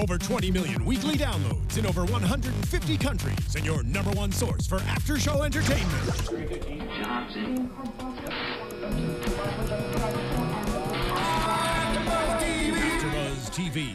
Over 20 million weekly downloads in over 150 countries, and your number one source for after-show entertainment. AfterBuzz TV,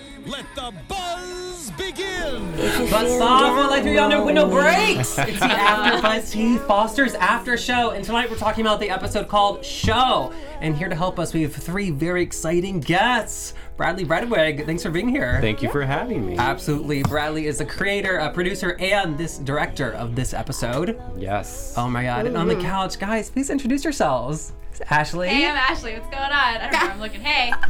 let the buzz begin. But stop, we'll let you on there with no breaks. It's the After Buzz TV Foster's After Show, and tonight we're talking about the episode called Show. And here to help us, we have three very exciting guests. Bradley Bredeweg, thanks for being here. Thank you for having me. Absolutely. Bradley is the creator, a producer, and this director of this episode. Yes. Oh my god. And on the couch, guys, please introduce yourselves. It's Ashley. Hey, I'm Ashley. What's going on? I don't know where I'm looking. Hey.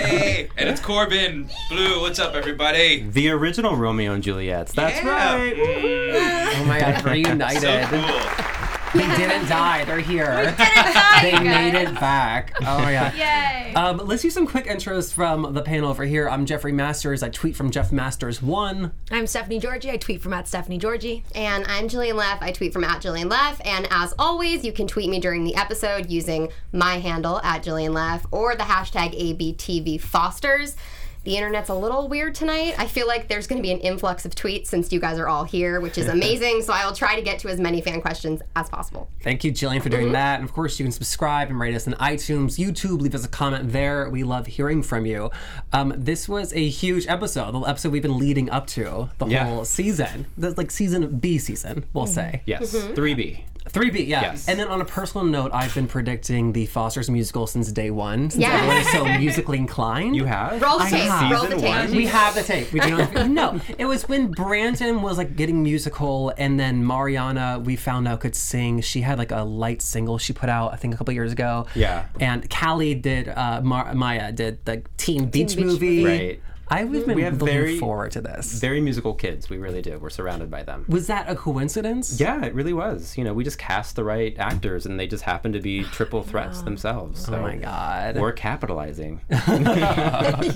Hey, and it's Corbin. Bleu, what's up, everybody? The original Romeo and Juliet's. That's Yeah. right. Mm. oh my god, reunited. So cool. They didn't die, they're here. die, they made it back. Oh my god. Yay. Um, let's do some quick intros from the panel over here. I'm Jeffrey Masters. I tweet from Jeff Masters one. I'm Stephanie Giorgi. I tweet from at Stephanie Giorgi. And I'm Jillian Leff. I tweet from at Jillian Leff. And as always, you can tweet me during the episode using my handle at Jillian Leff or the hashtag ABTV Fosters. The internet's a little weird tonight. I feel like there's going to be an influx of tweets since you guys are all here, which is amazing. so I will try to get to as many fan questions as possible. Thank you, Jillian, for doing that. And of course, you can subscribe and rate us on iTunes, YouTube. Leave us a comment there. We love hearing from you. Um, this was a huge episode, the episode we've been leading up to the Yeah. whole season. That's like season B season, we'll say. Yes. Mm-hmm. 3B. 3B, yeah. Yes. And then on a personal note, I've been predicting the Foster's musical since day one, since Yes. everyone is so musically inclined. You have? Roll the I tape. have. Roll the Season tape. one. We have the tape. We do not, no, it was when Brandon was like getting musical, and then Mariana, we found out could sing. She had like a light single she put out, I think, a couple years ago. Yeah. And Callie did, uh, Mar- Maia did the Teen Beach, Beach movie. Right. I've been We have looking very- forward to this. Very musical kids. We really do. We're surrounded by them. was that a coincidence? Yeah, it really was. You know, we just cast the right actors and they just happen to be triple threats themselves. So Oh my god. We're capitalizing.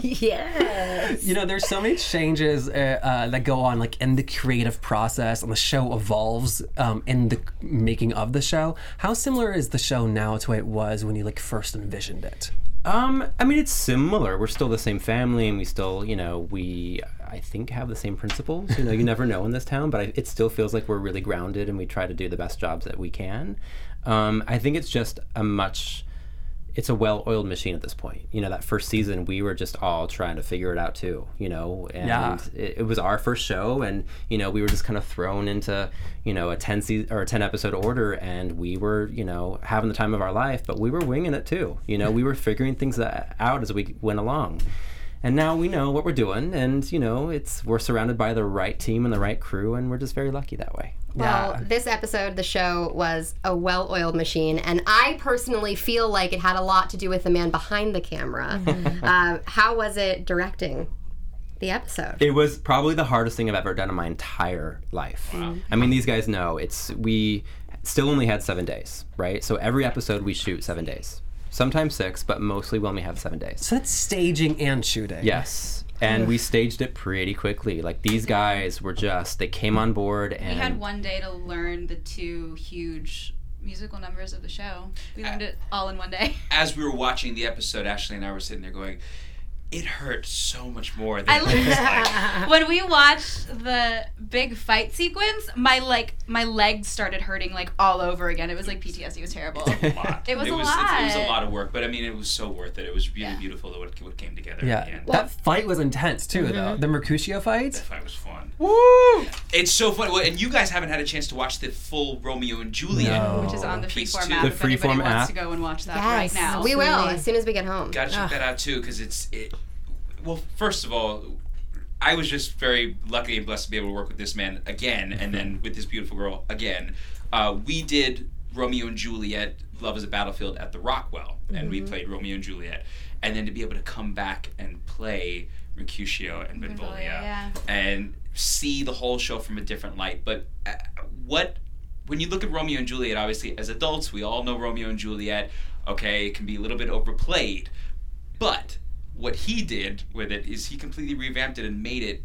Yes. you know there's so many changes uh, uh, that go on like in the creative process and the show evolves um, in the making of the show how similar is the show now to what it was when you like first envisioned it Um, I mean, it's similar. We're still the same family, and we still, you know, we I think have the same principles. You know, you never know in this town, but I, it still feels like we're really grounded, and we try to do the best jobs that we can. Um, I think it's just a much. It's a well-oiled machine at this point. You know, that first season, we were just all trying to figure it out too. You know, and Yeah. it, it was our first show, and you know, we were just kind of thrown into you know a ten season or a ten episode order, and we were you know having the time of our life, but we were winging it too. You know, we were figuring things out as we went along. And now we know what we're doing, and you know, it's we're surrounded by the right team and the right crew, and we're just very lucky that way. Well, Yeah. this episode, the show, was a well oiled machine, and I personally feel like it had a lot to do with the man behind the camera. uh, how was it directing the episode? It was probably the hardest thing I've ever done in my entire life. I mean, these guys know it's we still only had seven days, right? So every episode we shoot seven days, sometimes six, but mostly we only have seven days. so that's staging and shooting Yes. And we staged it pretty quickly. Like these guys were just they came on board and we had one day to learn the two huge musical numbers of the show. We learned it all in one day. As we were watching the episode, Ashley and I were sitting there going, it hurt so much more than I it was like. when we watched the big fight sequence, my like my legs started hurting like all over again. It was like PTSD. It was terrible. a lot. It was it a was, It, was a lot. lot of work, but I mean, it was so worth it. It was really Yeah. beautiful that what, what came together yeah at the end. that fight was intense too though mm-hmm. the mercutio fight that fight was fun. Woo! It's so fun. Well, and you guys haven't had a chance to watch the full Romeo and Juliet. No. Which is on the Piece freeform app. The if anybody Freeform wants to go and watch that Yes, right now. we will as soon as we get home. Gotta check that out too, because it's it. Well, first of all, I was just very lucky and blessed to be able to work with this man again, and then with this beautiful girl again. Uh, we did Romeo and Juliet, Love is a Battlefield at the Rockwell, and we played Romeo and Juliet, and then to be able to come back and play Mercutio and Benvolio, yeah. and see the whole show from a different light. But uh, what when you look at Romeo and Juliet, obviously as adults, we all know Romeo and Juliet. Okay, it can be a little bit overplayed, but what he did with it is he completely revamped it and made it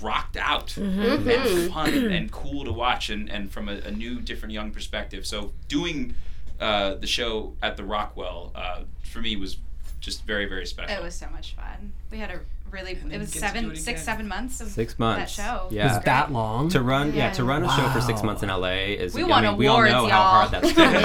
rocked out. And fun and cool to watch and, and from a, a new different young perspective. So doing uh, the show at the rockwell uh, for me was just very very special. It was so much fun. We had a really. It was get to do seven, it six, seven months of Six months. that show. Yeah. Was that long? To run, yeah, to run a show for six months in LA is. We I won mean, we all awards, know how y'all. hard that's been.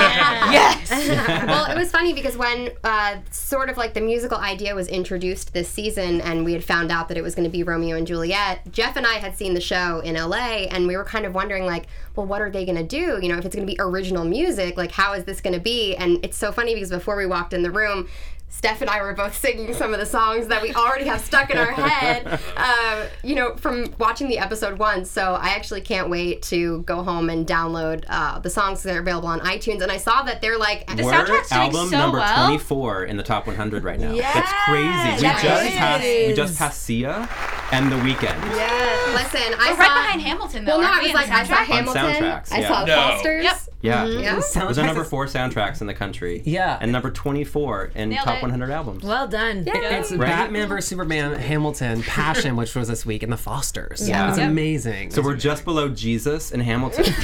Yes. well, it was funny because when uh, sort of like the musical idea was introduced this season and we had found out that it was going to be Romeo and Juliet, Jeff and I had seen the show in LA and we were kind of wondering, like, well, what are they going to do? You know, if it's going to be original music, like, how is this going to be? And it's so funny because before we walked in the room, Steph and I were both singing some of the songs that we already have stuck in our head, uh, you know, from watching the episode once. So I actually can't wait to go home and download uh, the songs that are available on iTunes. And I saw that they're like, The We're soundtrack's doing album so number well. 24 in the top 100 right now. Yes, That's crazy. We that just is. passed we just passed Sia and The Weeknd. Yeah. Listen, I We're saw. right behind Hamilton, though. Well, no, aren't I was like, I saw? Hamilton. soundtracks, I yeah. saw No. Foster's. Yep. Yeah. Yeah. It was the Soundtracks number four soundtracks in the country. Yeah. And number 24 in Nailed top it. 100 albums. Well done. It's Right? Batman vs Superman, Hamilton, Passion, which was this week, and The Fosters. Yeah. it's Yep. amazing. so we're just below Jesus and Hamilton.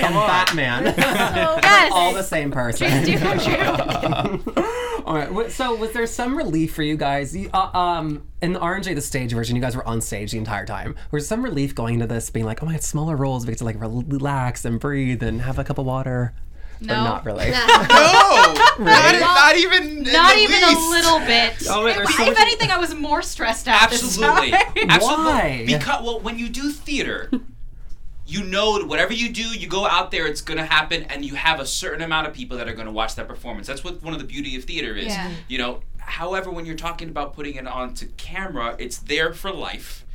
and Batman, Yes. all the same person. Dreams do come true. All right. So, was there some relief for you guys? You, uh, um, in the RNJ, the stage version, you guys were on stage the entire time. Was there some relief going into this, being like, "Oh my God, smaller roles, we get to like relax and breathe and have a cup of water"? No. Or not really. no not, not even in Not the even least. a little bit. Oh, wait, if, so if anything, I was more stressed out Absolutely. this time. Absolutely. Why? Because well, when you do theater, you know that whatever you do, you go out there, it's gonna happen, and you have a certain amount of people that are gonna watch that performance. That's what one of the beauty of theater is. Yeah. You know. However, when you're talking about putting it onto camera, it's there for life.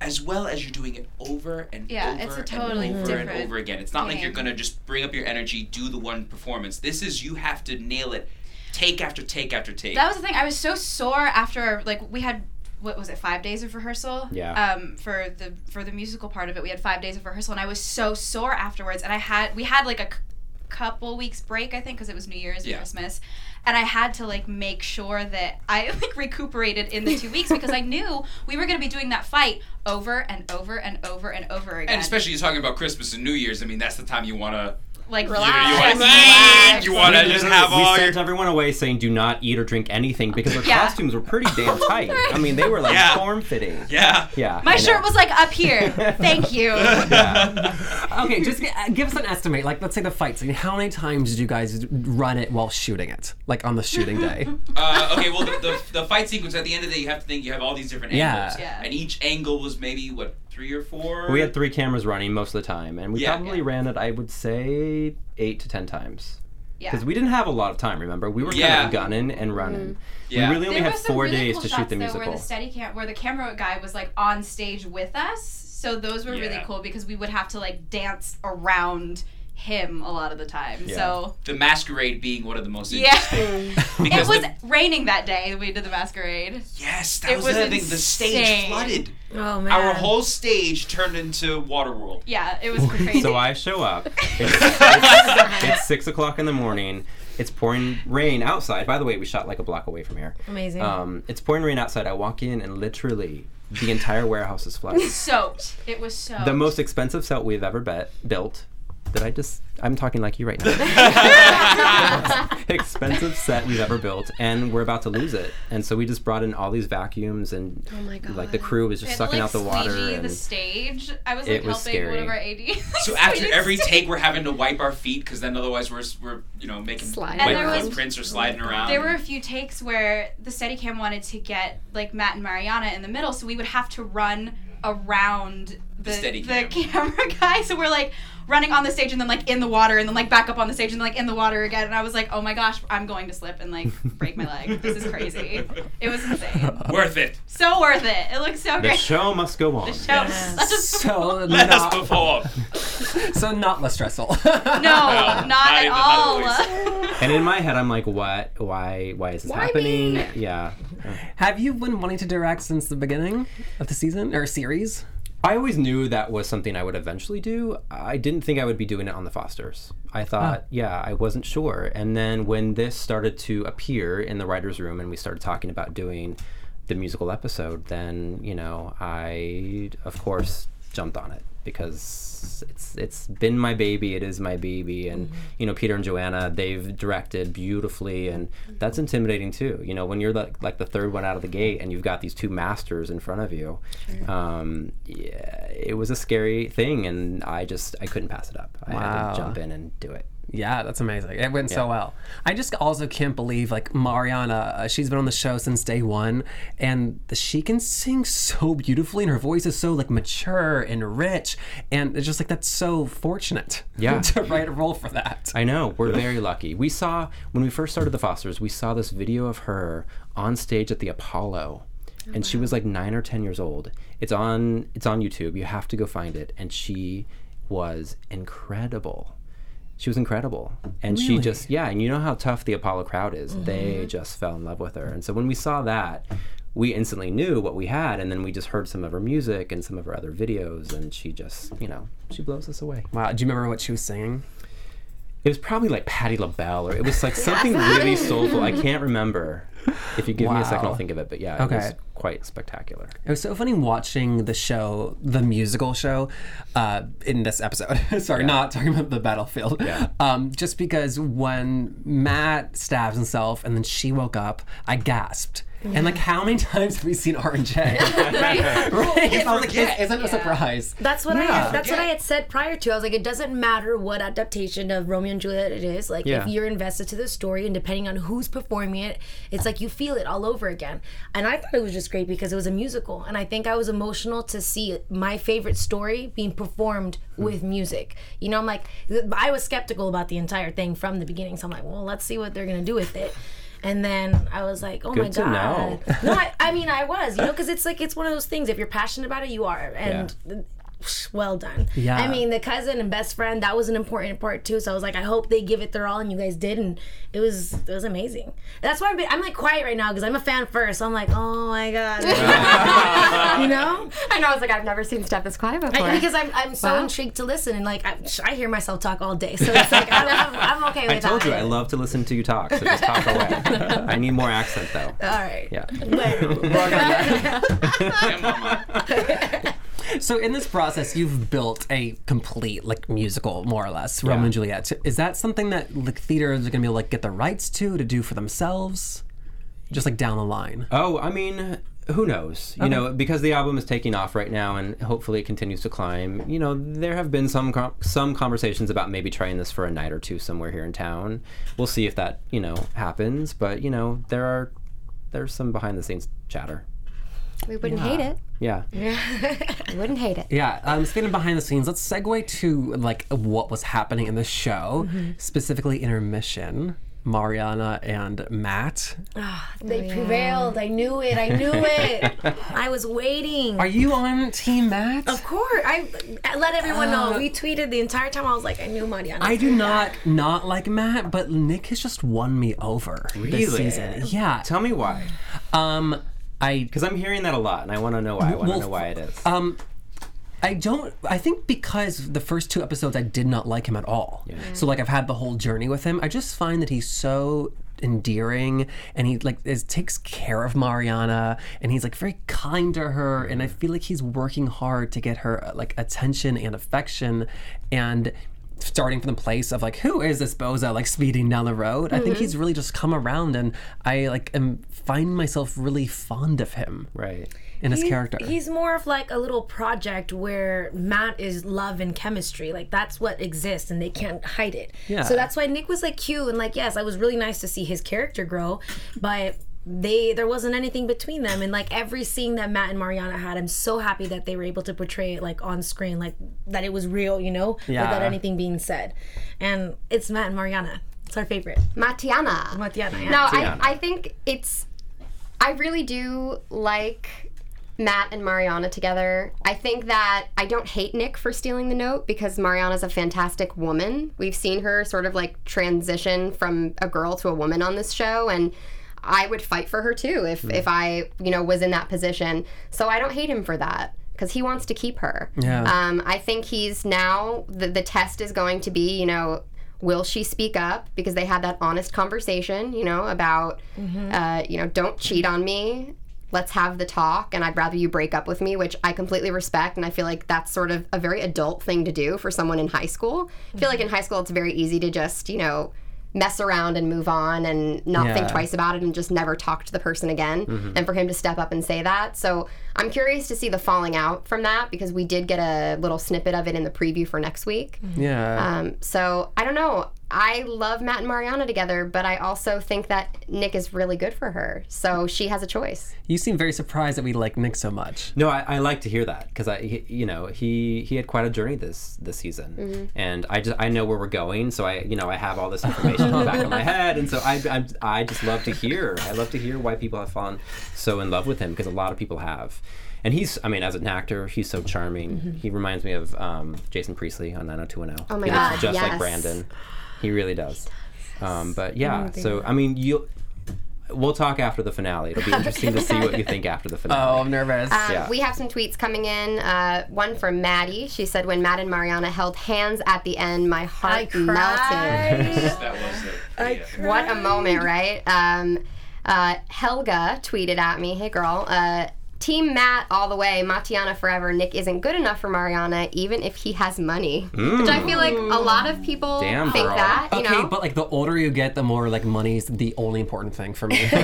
As well as you're doing it over and Yeah, over it's a and totally over and over again. It's not like you're gonna just bring up your energy, do the one performance. This is you have to nail it, take after take after take. That was the thing. I was so sore after like we had what was it five days of rehearsal Yeah. um for the for the musical part of it we had five days of rehearsal and i was so sore afterwards and i had we had like a c- couple weeks break i think because it was new year's Yeah. and christmas and i had to like make sure that i like recuperated in the two weeks because i knew we were going to be doing that fight over and over and over and over again and especially you're talking about Christmas and New Year's. I mean, that's the time you wanna like relax, you want to relax. eat. You want to just have we all sent your. everyone away saying do not eat or drink anything because their Yeah. costumes were pretty damn tight. I mean, they were like Yeah. form fitting. Yeah. Yeah. my I shirt know. was like up here thank you okay, just g- uh, give us an estimate. Like, let's say the fight scene. How many times did you guys run it while shooting it? Like on the shooting day? Uh, okay, well, the, the, the fight sequence at the end of the day, you have to think you have all these different Yeah. angles, Yeah. and each angle was maybe what three or four. We had three cameras running most of the time, and we Yeah. probably Yeah. ran it, I would say, eight to ten times. yeah Because we didn't have a lot of time, remember? We were kind of gunning and running. Mm-hmm. Yeah. We really only there had was some four really days cool to shots, shoot the though, musical. Where the steady cam, where the camera guy was like on stage with us, so those were really cool because we would have to like dance around him a lot of the time. Yeah. So the masquerade being one of the most yeah, it was the- raining that day. We did the masquerade. yes, that it was, was the thing. The stage insane. flooded. Oh man. Our whole stage turned into Waterworld. Yeah, it was crazy. So I show up. It's, it's, it's six o'clock in the morning. It's pouring rain outside. By the way, we shot like a block away from here. Amazing. Um, it's pouring rain outside. I walk in and literally the entire warehouse is flooded. soaked. It was so the most expensive set we've ever bet, built. Did I just? I'm talking like you right now. expensive set we've ever built, and we're about to lose it. And so we just brought in all these vacuums, and Oh my god. like the crew was just had to, sucking like, out the water. squeegee And the stage. I was It like was helping one of our ADs. So after every take, we're having to wipe our feet because then otherwise we're, we're you know making Sliding like And there was- footprints or sliding around. There were a few takes where the Steadicam wanted to get like Matt and Mariana in the middle, so we would have to run around the, steady the camera guy. So we're like running on the stage and then like in the water and then like back up on the stage and then like in the water again. And I was like, oh my gosh, I'm going to slip and like break my leg. This is crazy. It was insane. Worth it. So worth it. It looks so The great. The show must go on. The show. Let's just So Let us not, perform. so not less stressful. no, not, not at all. And in my head, I'm like, what? Why? Why is this Why happening? me? Yeah. Have you been wanting to direct since the beginning of the season or series? I always knew that was something I would eventually do. I didn't think I would be doing it on the Fosters. I thought, yeah, I wasn't sure. And then when this started to appear in the writer's room and we started talking about doing the musical episode, then, you know, I, of course, jumped on it because it's it's been my baby it is my baby and you know peter and joanna they've directed beautifully and that's intimidating too you know when you're like, like the third one out of the gate and you've got these two masters in front of you um, yeah, it was a scary thing and i just i couldn't pass it up. I had to jump in and do it Yeah, that's amazing. It went so well. I just also can't believe like Mariana. Uh, she's been on the show since day one, and she can sing so beautifully, and her voice is so like mature and rich, and it's just like that's so fortunate. Yeah. to write a role for that. I know. We're very lucky. We saw when we first started the Fosters, we saw this video of her on stage at the Apollo. And she was like 9 or 10 years old. It's on it's on YouTube. You have to go find it and she was incredible. She was incredible. And she just yeah, and you know how tough the Apollo crowd is. They mm-hmm. just fell in love with her. And so when we saw that, we instantly knew what we had and then we just heard some of her music and some of her other videos and she just, you know, she blows us away. Wow. Do you remember what she was singing? It was probably like Patti LaBelle, or it was like something really soulful. I can't remember. If you give me a second, I'll think of it. But yeah, it was quite spectacular. It was so funny watching the show, the musical show, uh, in this episode. Sorry, not talking about the battlefield. Yeah. Um, just because when Matt stabs himself and then she woke up, I gasped. And like, how many times have we seen R and J? right? I was like, forget. is- Isn't it a surprise? That's what Yeah. I. That's what I had said prior to. I was like, it doesn't matter what adaptation of Romeo and Juliet it is. Like, Yeah. if you're invested to the story, and depending on who's performing it, it's like you feel it all over again. And I thought it was just great because it was a musical, and I think I was emotional to see my favorite story being performed Hmm. with music. You know, I'm like, I was skeptical about the entire thing from the beginning. So I'm like, well, let's see what they're gonna do with it. And then I was like, oh my Good to god. know. no, I, I mean, I was, you know, because it's like it's one of those things. If you're passionate about it, you are, and well done. Yeah. I mean, the cousin and best friend that was an important part too. So I was like, I hope they give it their all, and you guys did, and it was it was amazing. That's why I'm, I'm like quiet right now because I'm a fan first. I'm like, oh my god, you know, I know. I was like, I've never seen Steph this quiet before. I, because I'm I'm so Wow. intrigued to listen, and like I, I hear myself talk all day, so it's like I'm, I'm, I'm okay with I told that. you I love to listen to you talk, so just talk away. I need more accent though. All right. Yeah. Yeah, mama. So in this process, you've built a complete like musical, more or less, Romeo Yeah. and Juliet. Is that something that like theaters are gonna be able to like get the rights to to do for themselves, just like down the line? Oh, I mean, who knows? You know, because the album is taking off right now, and hopefully it continues to climb. You know, there have been some com- some conversations about maybe trying this for a night or two somewhere here in town. We'll see if that you know happens. But you know, there are there's some behind the scenes chatter. We wouldn't hate it. Yeah. We wouldn't hate it. Yeah, um, speaking of behind the scenes, let's segue to like what was happening in the show, specifically intermission. Mariana and Matt. They prevailed. I knew it. I knew it. I was waiting. Are you on Team Matt? Of course, I, I let everyone know. We tweeted the entire time. I was like, I knew Mariana. I do not not like Matt, but Nick has just won me over this season. Yeah. Tell me why. Um, I Because I'm hearing that a lot, and I want to know why. I want to Well, know why it is. um, I don't. I think because the first two episodes, I did not like him at all. So like, I've had the whole journey with him. I just find that he's so endearing and he like is, takes care of Mariana and he's like very kind to her and I feel like he's working hard to get her uh, like attention and affection and starting from the place of like who is this boza like speeding down the road I think mm-hmm. he's really just come around and I like am find myself really fond of him right. in his He- character He's more of like a little project where Matt is love and chemistry. Like that's what exists and they can't hide it. Yeah. So that's why Nick was like cute and like yes, I was really nice to see his character grow, but they there wasn't anything between them and like every scene that Matt and Mariana had I'm so happy that they were able to portray it like on screen like that it was real you know Yeah. without anything being said and it's Matt and Mariana it's our favorite Matiana. Matiana yeah. No, I, I think it's. I really do like Matt and Mariana together. I think that I don't hate Nick for stealing the note because Mariana's a fantastic woman. We've seen her sort of like transition from a girl to a woman on this show, and I would fight for her too if if I you know was in that position. So I don't hate him for that. Because he wants to keep her. Yeah. Um, I think he's now the the test is going to be, you know, will she speak up because they had that honest conversation you know about uh, you know don't cheat on me let's have the talk and i'd rather you break up with me which i completely respect and i feel like that's sort of a very adult thing to do for someone in high school i feel like in high school it's very easy to just you know mess around and move on and not think twice about it and just never talk to the person again mm-hmm. and for him to step up and say that. So i'm curious to see the falling out from that because we did get a little snippet of it in the preview for next week Yeah. um, so I don't know. I love Matt and Mariana together, but I also think that Nick is really good for her. So she has a choice. you seem very surprised that we like Nick so much. No, I, I like to hear that because I, he, you know, he he had quite a journey this this season, and I just I know where we're going, so I you know I have all this information in the back of my head, and so I I, I just love to hear. I love to hear why people have fallen so in love with him because a lot of people have. And he's, I mean, as an actor, he's so charming. He reminds me of um, Jason Priestley on 90210. Oh my he God, looks just like. Brandon. He really does. Um, but yeah, so I mean, you. We'll talk after the finale. It'll be interesting to see what you think after the finale. Oh, I'm nervous. Um, Yeah. We have some tweets coming in. Uh, one from Maddie. She said, "When Matt and Mariana held hands at the end, my heart melted." That was the. yeah. What a moment, right? Um, uh, Helga tweeted at me, "Hey girl, uh, Team Matt all the way, Matiana forever. Nick isn't good enough for Mariana, even if he has money." Which I feel like a lot of people Damn, think girl. that. You okay, know, but like the older you get, the more like money's the only important thing for me.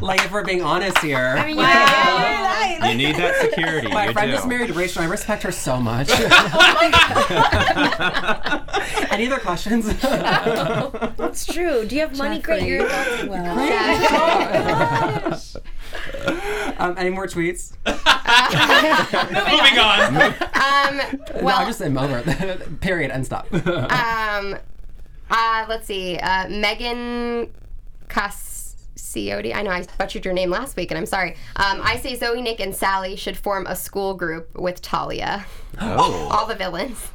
like if we're being honest here. I mean, yeah, You need that security. my you friend do. is married to Rachel. I respect her so much. Oh Any other questions? That's true do you have money great you're adulting well um, any more tweets? Moving on. um, no, well, I just am over it. Period. And stop. Um, uh, let's see. Uh, Megan Cassiotti. I know I butchered your name last week, and I'm sorry. Um, I say Zoe, Nick, and Sally should form a school group with Talia. Oh. All the villains.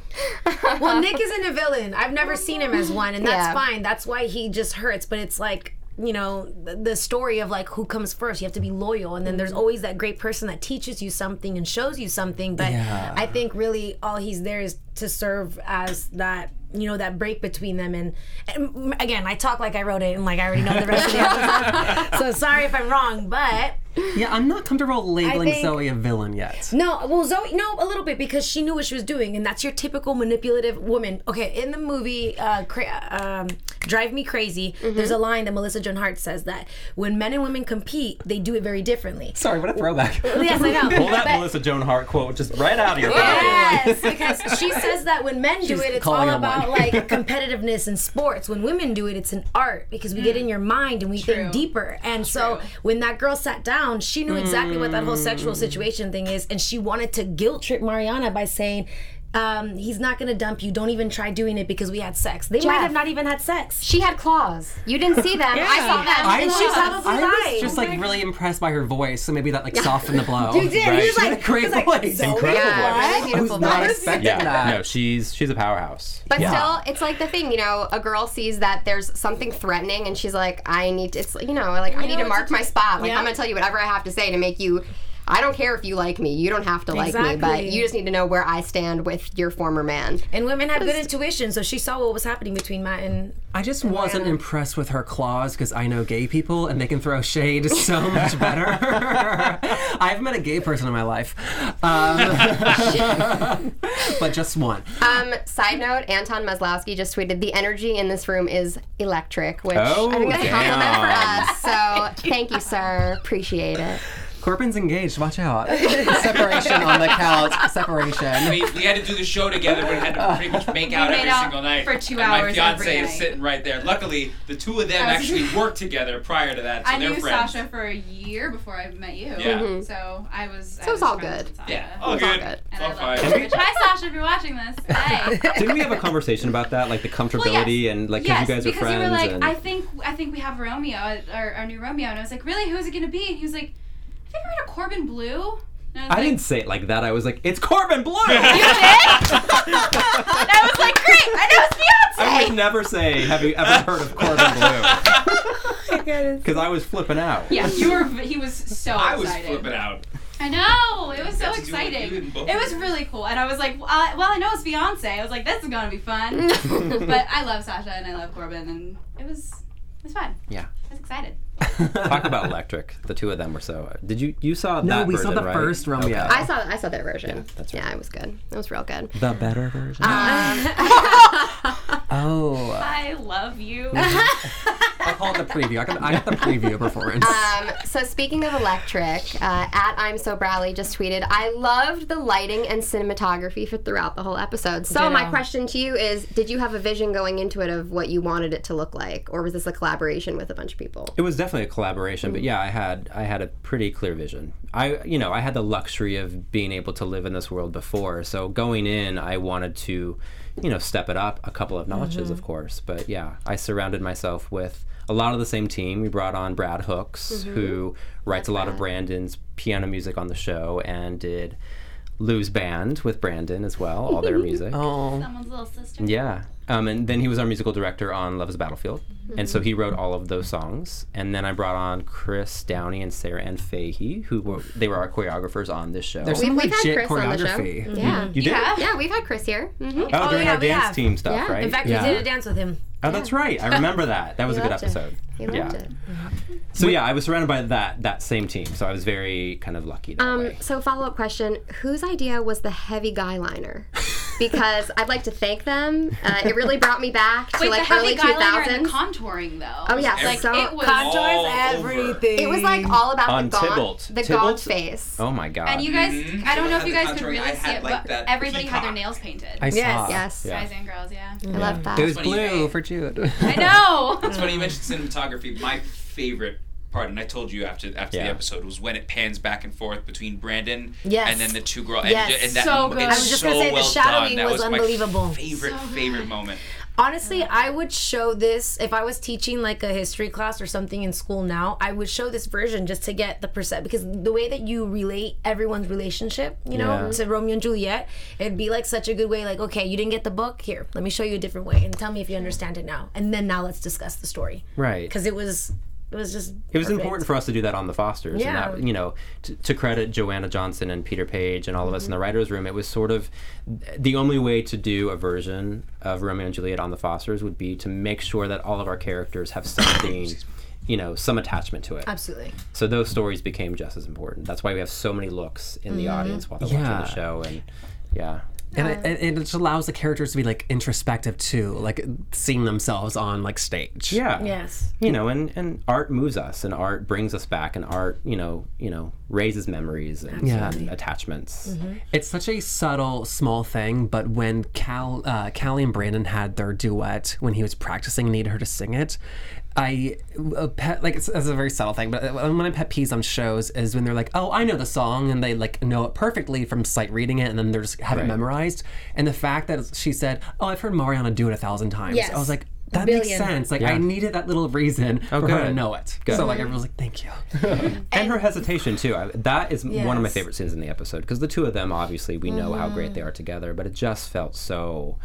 well Nick isn't a villain I've never seen him as one and that's Yeah. fine that's why he just hurts but it's like you know the, story of like who comes first. You have to be loyal. And then there's mm. always that great person that teaches you something and shows you something. But Yeah. i think really all he's there is to serve as that you know that break between them. And, and again i talk like i wrote it and like i already know the rest of the episode. So sorry if i'm wrong but yeah, I'm not comfortable labeling think- Zoe a villain yet. no, well, Zoe, no, a little bit because she knew what she was doing, and that's your typical manipulative woman. Okay, in the movie uh, cra- um, Drive Me Crazy, there's a line that Melissa Joan Hart says that when men and women compete, they do it very differently. Sorry, what a throwback. yes, I know. Pull that But- Melissa Joan Hart quote just right out of your pocket. Yes, because she says that when men do She's it, it's all about one. like competitiveness in sports. When women do it, it's an art because we get in your mind and we think deeper. And so when that girl sat down, she knew exactly what that whole sexual hmm. situation thing is, and she wanted to guilt trip Mariana by saying. Um, he's not gonna dump you. Don't even try doing it because we had sex. They might have not even had sex. She had claws. You didn't see them. I saw them. I And was, she probably I lied. was just like really impressed by her voice, so maybe that like softened the blow. You did. Right. He was She had like, a great he was like, voice. Incredible Yeah, what? really beautiful not voice. expecting Yeah, that. no, she's she's a powerhouse. But Yeah. still, it's like the thing, you know, a girl sees that there's something threatening and she's like, I need to, it's, you know, like, I need to mark my spot. Like, Yeah. I'm going to tell you whatever I have to say to make you, I don't care if you like me. You don't have to like me, but you just need to know where I stand with your former man. And women have good intuition, so she saw what was happening between Matt and I just wasn't impressed with her claws because I know gay people and they can throw shade so much better. I've met a gay person in my life, um, but just one. Um, side note, Anton Maslowski just tweeted, the energy in this room is electric, which Oh, I think that's a compliment for us. So thank you, sir. Appreciate it. Corbin's engaged. Watch out. Separation on the couch. Separation. We, we had to do the show together, but had to pretty much make out made every out single night. for two and my hours fiance every is sitting right there. Luckily, the two of them actually worked together prior to that, so I they're knew friends. Sasha for a year before I met you. Yeah. Mhm. So I was. I So it's was all good. Yeah, all It's all good. good. And all I love fine. her. Hi, Sasha, if you're watching this. Hey. Didn't we have a conversation about that, like the comfortability yes. and like 'cause yes, you guys are because friends? you were like. I think I think we have Romeo, our, our new Romeo, and I was like, really, who's it gonna be? And he was like, I think we're gonna Corbin Bleu. I, I like, didn't say it like that. I was like, it's Corbin Bleu. You did? and I was like, great, I know it's Beyonce. I would never say, have you ever heard of Corbin Bleu? Oh because I was flipping out. Yeah, you were. He was so I was excited. flipping out. I know. It was so Got to do what you exciting. and It was really cool, and I was like, well, I, well, I know it's Beyonce. I was like, this is gonna be fun. but I love Sasha and I love Corbin, and it was it was fun. Yeah. I was excited. Talk about electric. The two of them were so. Did you you saw No, that we saw the right? first Romeo. Okay. I saw I saw their version. Yeah, that's right. Yeah, it was good. It was real good. the better version. oh. I love you. I'll call it the preview. I got, I got the preview performance. Um, so speaking of electric, uh, at I'm so Bradley just tweeted, I loved the lighting and cinematography for throughout the whole episode. So my question to you is, did you have a vision going into it of what you wanted it to look like, or was this a collaboration with a bunch of people? It was definitely a collaboration, Mm. but yeah, I had I had a pretty clear vision. I you know I had the luxury of being able to live in this world before, so going in, I wanted to, you know, step it up a couple of notches, Mm-hmm. of course. But yeah, I surrounded myself with a lot of the same team. We brought on Brad Hooks, Mm-hmm. who writes a lot of Brandon's piano music on the show, and did Lou's band with Brandon as well, all their music. oh. Someone's little sister. Yeah. Um, and then he was our musical director on Love is a Battlefield. And so he wrote all of those songs. And then I brought on Chris Downey and Sarah Ann Fahey, who were they were our choreographers on this show. There's We've, some we've had legit Chris on the show. choreography. Yeah. you did? Yeah. Yeah, we've had Chris here. hmm Oh, Oh, during yeah, our dance team stuff, Yeah. right? In fact, Yeah. we did a dance with him. oh, that's right. I remember that. That was a good episode. He loved yeah. it. So yeah, I was surrounded by that that same team. So I was very kind of lucky that Um, way. so follow up question: Whose idea was the heavy guy liner? Because I'd like to thank them. Uh, it really brought me back to Wait, like the heavy early guy two liner and the contouring though. Oh yeah, like so it was. Contours everything. it was like all about On the gaunt, Tybalt. the Tybalt? gaunt face. Oh my god. And you guys, Mhm. I don't know if you guys could really I see it, like, but that everybody had their nails painted. I saw. Yes. Yes, Yeah. Guys and girls, yeah. I love that. It was blue for Jude. I know. It's funny you mentioned cinematography. My favorite part, and I told you after after the episode, was when it pans back and forth between Brandon Yes. and then the two girls. Yes. And, and that, So good. It's I was just so gonna say the shadowing done. That was my unbelievable. Favorite So favorite moment. Honestly, I would show this if I was teaching like a history class or something in school now. I would show this version just to get the percent because the way that you relate everyone's relationship, you know, Yeah. to Romeo and Juliet, it'd be like such a good way. Like, okay, you didn't get the book. Here, let me show you a different way, and tell me if you understand it now. And then now let's discuss the story right. because it was, it was just. It was perfect. important for us to do that on the Fosters. Yeah. And that, you know, to, to credit Joanna Johnson and Peter Paige and all of us in the mm-hmm. writer's room, it was sort of the only way to do a version of Romeo and Juliet on the Fosters would be to make sure that all of our characters have something, you know, some attachment to it. Absolutely. So those stories became just as important. That's why we have so many looks in the mm-hmm. audience while they're Yeah. watching the show. And yeah. And it, it, it just allows the characters to be like introspective too, like seeing themselves on like stage. Yeah. Yes. you know and and art moves us and art brings us back and art you know you know raises memories and, Yeah. and attachments It's such a subtle, small thing, but when Cal, uh, Callie and Brandon had their duet when he was practicing and needed her to sing it, I a pet like it's, it's a very subtle thing, but uh, one of my pet peeves on shows is when they're like, "Oh, I know the song," and they like know it perfectly from sight reading it, and then they're just have it memorized. And the fact that she said, "Oh, I've heard Mariana do it a thousand times," Yes. I was like. That makes sense. Like Yeah. I needed that little reason for her to know it. Good. So like everyone's like, "Thank you." and her hesitation too I, that is one of my favorite scenes in the episode because the two of them obviously we know how great they are together but it just felt so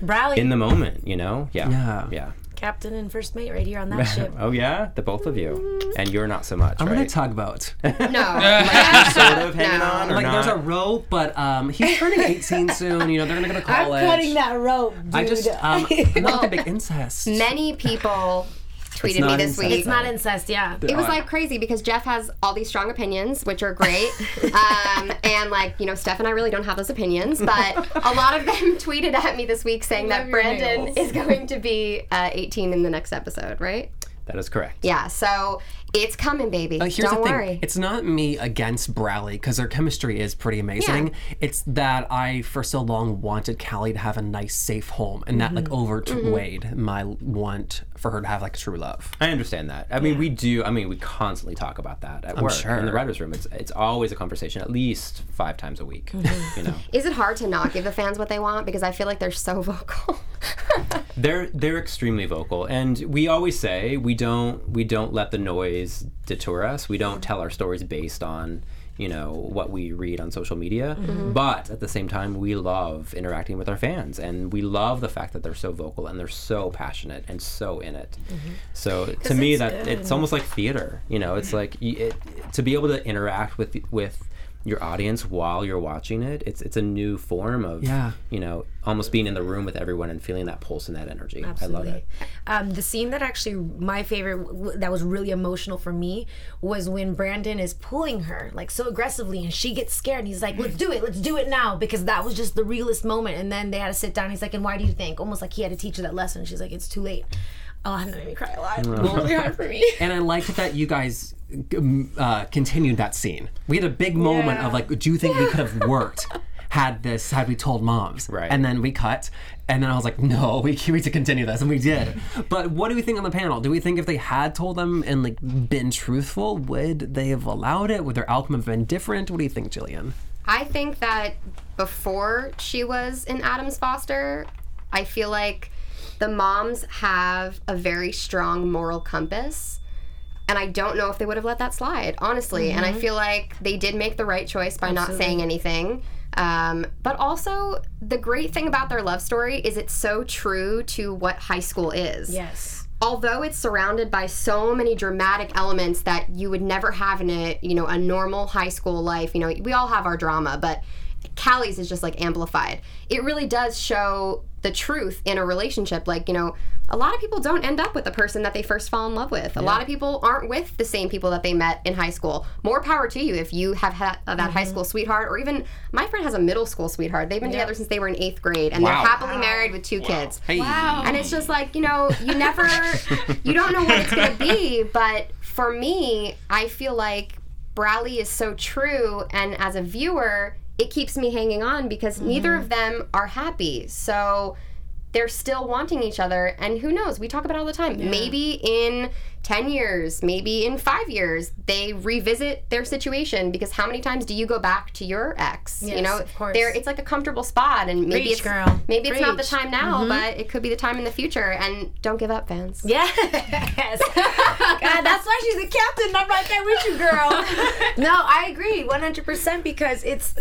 Bradley, in the moment you know yeah Yeah. yeah captain and first mate, right here on that ship. oh yeah the both of you and you're not so much I'm right gonna tugboat. No, sort of hanging No. on or like not? there's a rope, but um, he's turning 18 soon. You know they're gonna go to I'm cutting that rope, dude. I just um, not like a big incest. many people tweeted me this incest. week. it's not incest, yeah. it was like crazy because Jeff has all these strong opinions, which are great. um, and like, you know, Steph and I really don't have those opinions, but a lot of them tweeted at me this week saying that Brandon nails. is going to be uh, 18 in the next episode, right? That is correct. Yeah, so it's coming, baby. Uh, here's Don't the thing. worry. It's not me against Brallie because their chemistry is pretty amazing. Yeah. It's that I, for so long, wanted Callie to have a nice, safe home, and that like overweighed my want for her to have like a true love. I understand that. I mean, we do. I mean, we constantly talk about that at work sure. in the writers' room. It's it's always a conversation, at least five times a week. Mm-hmm. You know, Is it hard to not give the fans what they want because I feel like they're so vocal? they're they're extremely vocal, and we always say we don't we don't let the noise deter us. We don't tell our stories based on you know what we read on social media. Mm-hmm. Mm-hmm. But at the same time we love interacting with our fans and we love the fact that they're so vocal and they're so passionate and so in it. Mm-hmm. So to me it's that it's almost like theater you know? It's like it, to be able to interact with with your audience while you're watching it it's it's a new form of Yeah. you know almost being in the room with everyone and feeling that pulse and that energy. I love it Um, the scene that actually my favorite that was really emotional for me was when Brandon is pulling her like so aggressively and she gets scared and he's like let's do it. Let's do it now because that was just the realest moment. And then they had to sit down. He's like and why do you think? Almost like he had to teach her that lesson. She's like it's too late oh that made me cry a lot it was really hard for me And I liked that you guys um, uh, continued that scene. We had a big moment of like, do you think we could have worked? Had this, had we told moms, Right. And then we cut, and then I was like, no, we we need to continue this, and we did. But what do we think on the panel? Do we think if they had told them and like been truthful, would they have allowed it? Would their outcome have been different? What do you think, Jillian? I think that before she was in Adams Foster, I feel like the moms have a very strong moral compass. And I don't know if they would have let that slide, honestly. And I feel like they did make the right choice by not saying anything. Um, but also, the great thing about their love story is it's so true to what high school is yes although it's surrounded by so many dramatic elements that you would never have in a you know a normal high school life you know we all have our drama but Callie's is just like amplified it really does show the truth in a relationship. Like you know a lot of people don't end up with the person that they first fall in love with. A lot of people aren't with the same people that they met in high school. More power to you if you have had uh, that high school sweetheart or even my friend has a middle school sweetheart. They've been together since they were in eighth grade and Wow. they're happily married with two kids. Hey, and it's just like, you know, you never, you don't know what it's going to be. But for me, I feel like Brallie is so true. And as a viewer, it keeps me hanging on because neither mm-hmm. of them are happy. So they're still wanting each other. And who knows? We talk about it all the time. Maybe in 10 years, maybe in five years, they revisit their situation because how many times do you go back to your ex? you know, of course. it's like a comfortable spot and maybe it's girl. maybe it's not the time now, mm-hmm. but it could be the time in the future and don't give up, fans. Yes. God, that's why she's the captain. I'm right there with you, girl. no, I agree 100% because it's,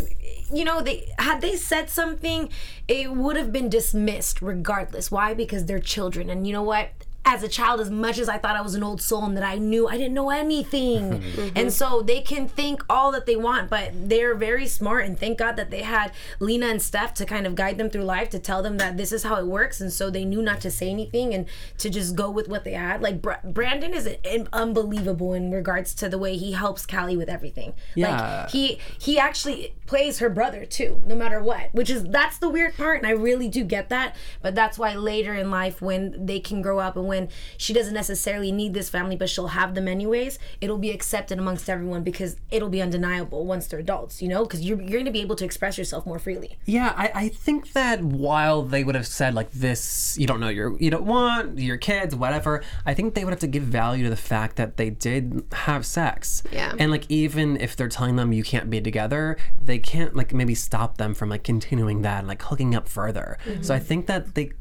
you know, they had they said something, it would have been dismissed regardless. Why? Because they're children. And you know what? As a child, as much as I thought I was an old soul and that I knew, I didn't know anything. Mm-hmm. And so they can think all that they want, but they're very smart. And thank God that they had Lena and Steph to kind of guide them through life, to tell them that this is how it works. And so they knew not to say anything and to just go with what they had. Like Bra- Brandon is unbelievable in regards to the way he helps Callie with everything. Yeah. Like he he actually plays her brother too, no matter what. Which is that's the weird part, and I really do get that. But that's why later in life, when they can grow up and when she doesn't necessarily need this family, but she'll have them anyways, it'll be accepted amongst everyone because it'll be undeniable once they're adults, you know, because you're you're gonna be able to express yourself more freely. Yeah, I, I think that while they would have said like this, you don't know your you don't want your kids, whatever. I think they would have to give value to the fact that they did have sex. Yeah. And like even if they're telling them you can't be together, they can't like maybe stop them from like continuing that and like hooking up further. Mm-hmm. So I think that they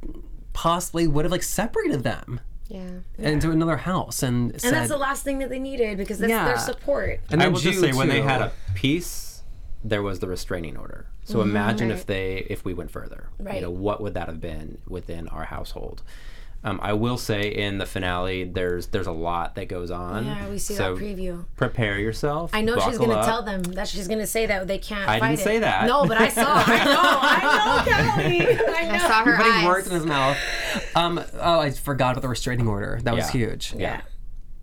possibly would have like separated them Yeah. into another house and, said, And that's the last thing that they needed because that's Yeah. their support. and I will just Jew, say when they had a peace, there was the restraining order. So imagine if they if we went further. Right. You know, what would that have been within our household? Um, I will say in the finale, there's there's a lot that goes on. Yeah, we see so that preview. Prepare yourself. I know she's gonna up. tell them that she's gonna say that they can't. I fight didn't it. say that. No, but I saw. I know. I know, Kelly. I know. I saw her putting eyes. words in his mouth. Um, oh, I forgot about the restraining order. That was Yeah. huge. Yeah.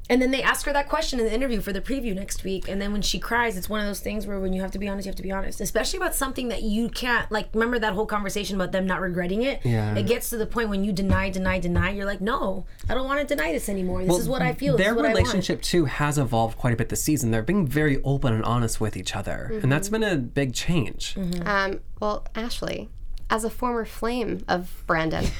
And then they ask her that question in the interview for the preview next week. And then when she cries, it's one of those things where when you have to be honest, you have to be honest. Especially about something that you can't like remember that whole conversation about them not regretting it? Yeah. It gets to the point when you deny, deny, deny, you're like, No, I don't want to deny this anymore. This is what I feel. This Their is what I want." relationship too has evolved quite a bit this season. They're being very open and honest with each other, and that's been a big change. Um, well, Ashley, as a former flame of Brandon.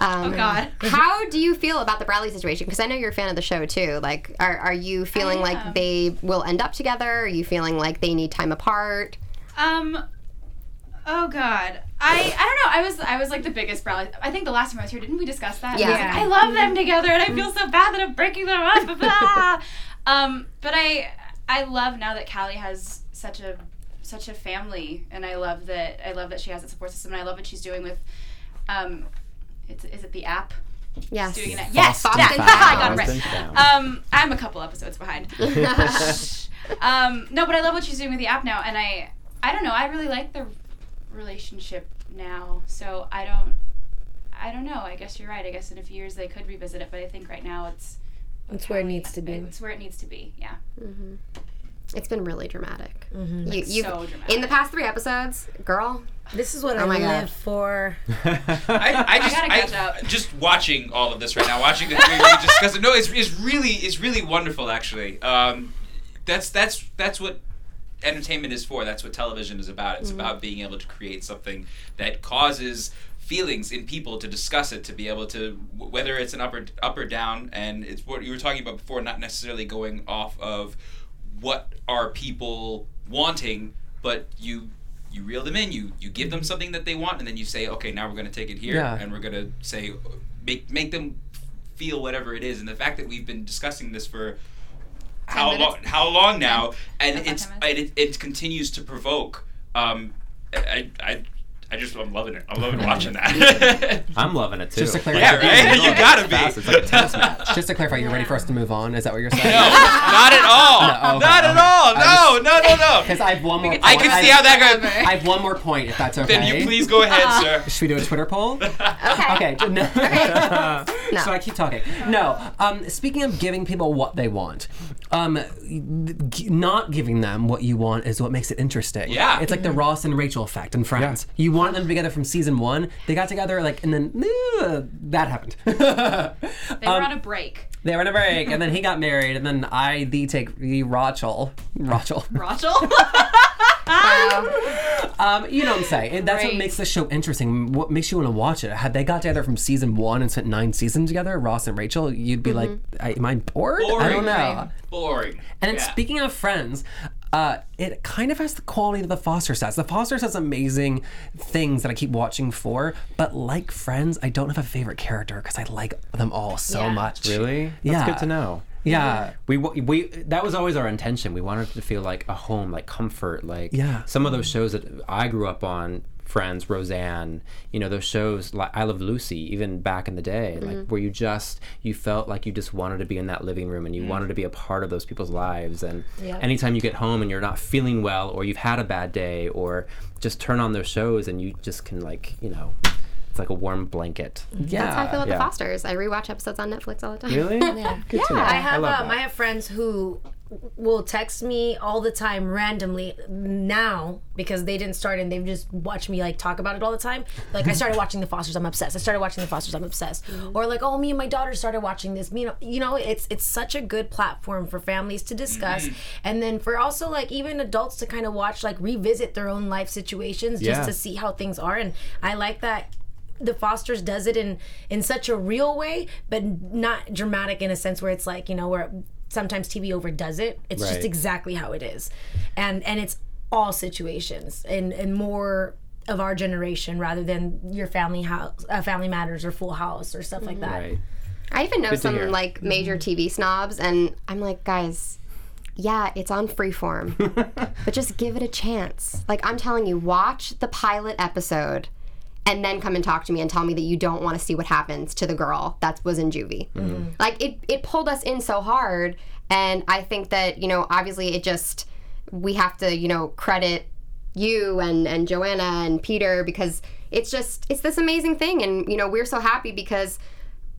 Um, Oh God. How do you feel about the Brallie situation? Because I know you're a fan of the show too. Like, are, are you feeling like they will end up together? Are you feeling like they need time apart? Um. Oh God. I I don't know. I was I was like the biggest Brallie. I think the last time I was here, didn't we discuss that? Yeah. I, was like, I love them together, and I feel so bad that I'm breaking them up. blah, blah. um. But I I love now that Callie has such a such a family, and I love that I love that she has a support system, and I love what she's doing with, um, it's is it the app? Yes. Doing it. Yes. Boston that- Found. I got it right. Um, I'm a couple episodes behind. um, no, but I love what she's doing with the app now, and I, I don't know. I really like the relationship now, so I don't, I don't know. I guess you're right. I guess in a few years they could revisit it, but I think right now it's. It's where it needs to be. It's where it needs to be. Yeah. It's been really dramatic. Mm-hmm. You, you've, so dramatic. In the past three episodes, girl, This is what Oh I my live God. for. I, I just, gotta I, up. just watching all of this right now, watching the three of you discuss it. No, it's, it's really, it's really wonderful actually. Um, that's that's that's what entertainment is for. That's what television is about. It's about being able to create something that causes feelings in people to discuss it, to be able to whether it's an up or up or down, and it's what you were talking about before, not necessarily going off of what are people wanting, but you you reel them in, you you give them something that they want, and then you say, okay, now we're going to take it here, Yeah. and we're going to say make make them feel whatever it is. And the fact that we've been discussing this for how long how long now, and it's 10 and it, it continues to provoke. Um, I I. I just I'm loving it. I'm loving watching that. I'm loving it too. Just to clarify, yeah, right. You gotta be. Fast, It's like a tennis match. just to clarify, you're ready for us to move on? Is that what you're saying? No, not at all. No, okay, not at all. I No, no, no, no. Because I have one more. I point. can I- see how that goes. I have one more point, if that's okay. Then you please go ahead, sir. Should we do a Twitter poll? okay. Okay. No. No. So I keep talking. No. Um, speaking of giving people what they want, um, g- not giving them what you want is what makes it interesting. Yeah. It's like the Ross and Rachel effect in Friends. You want them together from season one. They got together like, and then uh, that happened. They Um, were on a break. they were on a break, and then he got married, and then I the take the Rachel, Rachel. Rachel. Um, you know what I'm saying? And that's what makes the show interesting. What makes you want to watch it? Had they got together from season one and spent nine seasons together, Ross and Rachel, you'd be like, I, "Am I bored? I don't know." Boring. And Yeah. speaking of Friends, uh, it kind of has the quality that the Fosters has. The Fosters has amazing things that I keep watching for, but like Friends, I don't have a favorite character because I like them all so Yeah. much. Really? That's Yeah. good to know. Yeah. We, we that was always our intention. We wanted it to feel like a home, like comfort, like Yeah. some of those shows that I grew up on, Friends, Roseanne, you know, those shows like I Love Lucy, even back in the day, like mm-hmm. where you just you felt like you just wanted to be in that living room and you mm. wanted to be a part of those people's lives. And Yep. anytime you get home and you're not feeling well or you've had a bad day or just turn on those shows and you just can like, you know, it's like a warm blanket. Mm-hmm. Yeah. That's how I feel about yeah. the Fosters. I rewatch episodes on Netflix all the time. Really? Yeah. Good to know. I have love um, that. I have friends who will text me all the time randomly now because they didn't start and they've just watched me like talk about it all the time. Like I started watching The Fosters, I'm obsessed. I started watching The Fosters, I'm obsessed. Mm-hmm. Or like, oh, me and my daughter started watching this. You know, you know, it's it's such a good platform for families to discuss, mm-hmm. and then for also like even adults to kind of watch, like revisit their own life situations just Yeah. to see how things are. And I like that the Fosters does it in in such a real way, but not dramatic in a sense where it's like you know where sometimes TV overdoes it. It's just exactly how it is, and and it's all situations and and more of our generation rather than your family house, uh, Family Matters or Full House or stuff like that. Right. I even know Good some like major TV snobs, and I'm like, guys, yeah, it's on Freeform, but just give it a chance. Like I'm telling you, watch the pilot episode, and then come and talk to me and tell me that you don't want to see what happens to the girl that was in juvie. Mm-hmm. Like it, it pulled us in so hard, and I think that you know, obviously, it just we have to you know credit you and and Joanna and Peter because it's just it's this amazing thing, and you know, we're so happy because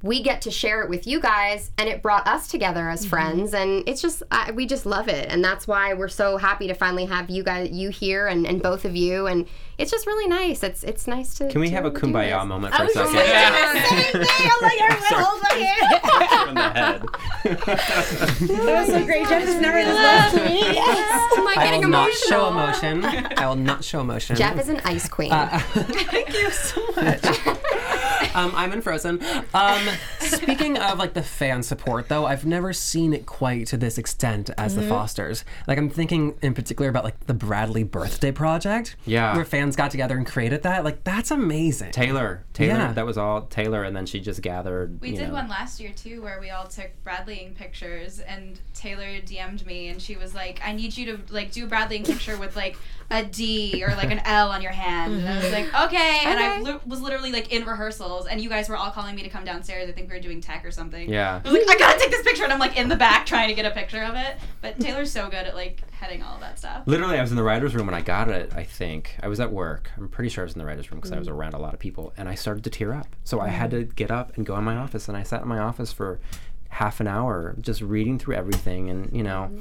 we get to share it with you guys, and it brought us together as friends, and it's just uh, we just love it, and that's why we're so happy to finally have you guys you here and, and both of you, and it's just really nice. It's it's nice to. Can we to have a kumbaya moment for I a was just second? like, same thing. I'm like, everyone hold my hand. in the head. That was so great. Jeff just never does that to me. Yes. Am I I getting will not emotional? show emotion. I will not show emotion. Jeff is an ice queen. Thank you so much. Um, I'm in Frozen. Um, speaking of like the fan support, though, I've never seen it quite to this extent as Mm-hmm. the Fosters. Like I'm thinking in particular about like the Bradley Birthday Project. Yeah. Where fans got together and created that. Like that's amazing. Taylor, Taylor, Yeah. that was all Taylor, and then she just gathered. We you did know, one last year too, where we all took Bradleying pictures, and Taylor DM'd me, and she was like, "I need you to like do a Bradleying picture with like a D or like an L on your hand." And I was like, "Okay," and I li- was literally like in rehearsals, and you guys were all calling me to come downstairs. I think we were doing tech or something. Yeah. I was like, "I gotta take this picture," and I'm like in the back trying to get a picture of it. But Taylor's so good at like heading all that stuff. Literally, I was in the writer's room when I got it, I think. I was at work. I'm pretty sure I was in the writer's room because I was mm. around a lot of people. And I started to tear up. So I had mm. to get up and go in my office. And I sat in my office for half an hour just reading through everything. And, you know,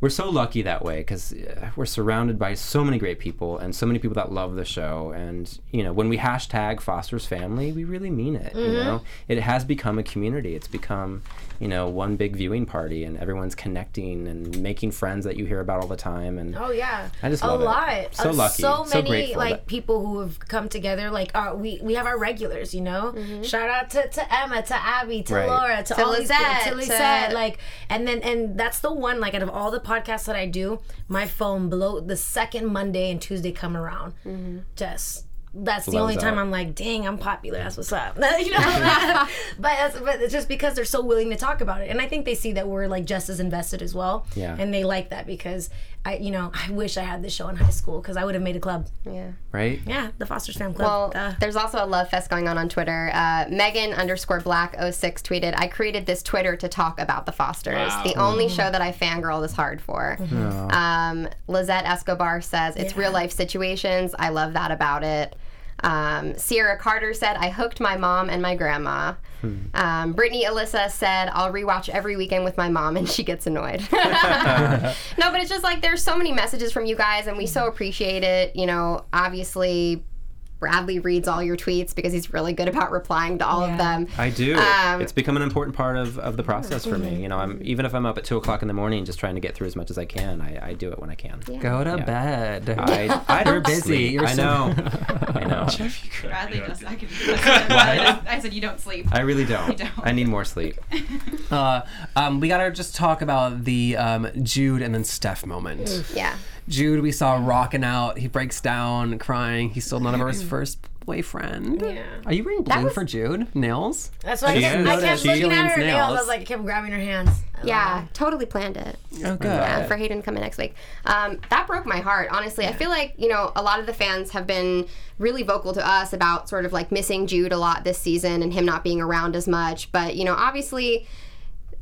we're so lucky that way because we're surrounded by so many great people and so many people that love the show. And, you know, when we hashtag Foster's Family, we really mean it. You know, it has become a community. It's become, you know, one big viewing party and everyone's connecting and making friends that you hear about all the time. And Oh yeah, I just a love it. lot. So Uh, lucky. So So many grateful like that- people who have come together. Like uh, we we have our regulars, you know. Mm-hmm. Shout out to, to Emma, to Abby, to Right. Laura, to, To all these Lisette, people, to to- Lisette. Like and then and that's the one. Like out of all the podcasts that I do, my phone blow the second Monday and Tuesday come around. Mm-hmm. Just. That's the Blows only time up. I'm like, dang, I'm popular. That's what's up. you know, but that's, but it's just because they're so willing to talk about it, and I think they see that we're like just as invested as well. Yeah. And they like that because I, you know, I wish I had this show in high school because I would have made a club. yeah. right? Yeah, the Foster's Fam Well, Club. Duh. there's also a love fest going on on Twitter. Uh, Megan underscore black 06 tweeted, I created this Twitter to talk about the Fosters. Wow. The only show that I fangirl this hard for. Um, Lizette Escobar says, it's Yeah. real life situations. I love that about it. Um, Sierra Carter said, I hooked my mom and my grandma. Um, Brittany Alyssa said, I'll rewatch every weekend with my mom and she gets annoyed. no, but it's just like there's so many messages from you guys and we so appreciate it. You know, obviously, Bradley reads all your tweets because he's really good about replying to all of them. I do. Um, it's become an important part of, of the process for me. You know, I'm even if I'm up at two o'clock in the morning just trying to get through as much as I can, I, I do it when I can. Go to Yeah. bed. I, I You're busy. sleep. You're I know. I know. Bradley does. I can. I said you don't sleep. I really don't. don't. I need more sleep. Uh, um, we gotta just talk about the um, Jude and then Steph moment. Yeah. Jude, we saw rocking out. He breaks down, crying. He's still none of his first boyfriend. Yeah. Are you wearing blue was- for Jude? Nails? That's why I She kept, is. I kept She looking at leans her nails. nails. I was like, I kept grabbing her hands. I love Yeah, it. totally planned it. Oh, good. Yeah, for Hayden to come in next week. Um, that broke my heart, honestly. I feel like, you know, a lot of the fans have been really vocal to us about sort of like missing Jude a lot this season and him not being around as much. But, you know, obviously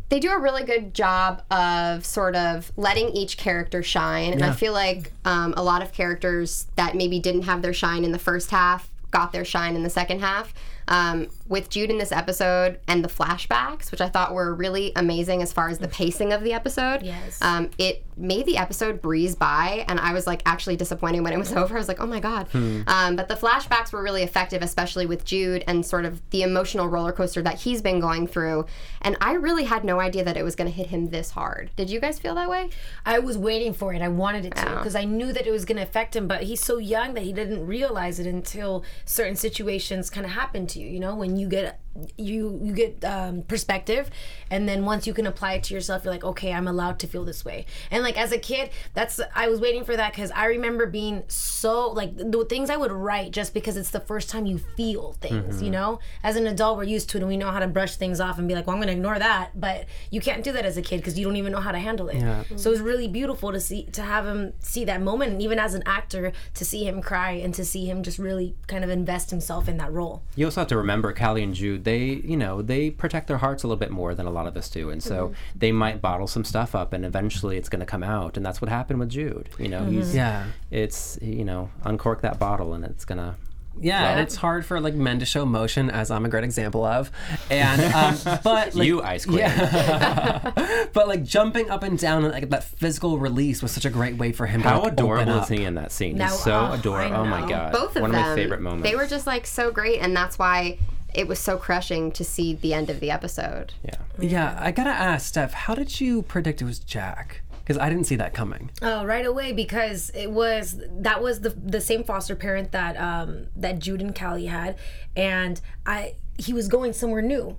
they do a really good job of sort of letting each character shine. And I feel like um, a lot of characters that maybe didn't have their shine in the first half got their shine in the second half. Um, with Jude in this episode and the flashbacks, which I thought were really amazing as far as the pacing of the episode. Yes. Um, it made the episode breeze by, and I was like actually disappointed when it was over. I was like, oh my god. Um, but the flashbacks were really effective, especially with Jude and sort of the emotional roller coaster that he's been going through. And I really had no idea that it was going to hit him this hard. Did you guys feel that way? I was waiting for it. I wanted it to Yeah. because I knew that it was going to affect him. But he's so young that he didn't realize it until certain situations kind of happen to you. You know, when you get you you get um, perspective, and then once you can apply it to yourself, you're like, okay, I'm allowed to feel this way. And like as a kid, that's I was waiting for that because I remember being so like the things I would write just because it's the first time you feel things. You know, as an adult, we're used to it and we know how to brush things off and be like, well, I'm going to ignore that. But you can't do that as a kid because you don't even know how to handle it. Yeah. So it was really beautiful to see to have him see that moment, and even as an actor, to see him cry and to see him just really kind of invest himself in that role. You also have to remember Callie and Jude. They, you know, they protect their hearts a little bit more than a lot of us do, and so they might bottle some stuff up, and eventually it's going to come out, and that's what happened with Jude. You know, he's Yeah. it's you know uncork that bottle, and it's gonna Yeah, and it's hard for like men to show emotion, as I'm a great example of. And um, but like, you ice queen. but like jumping up and down and like that physical release was such a great way for him to How like, adorable open is he in that scene? Now, He's so oh, adorable. Oh my god. Both of One them. One of my favorite moments. They were just like so great, and that's why it was so crushing to see the end of the episode. Yeah. Yeah, I gotta ask Steph, how did you predict it was Jack? Because I didn't see that coming. Oh, right away because it was that was the the same foster parent that um that Jude and Callie had, and I he was going somewhere new.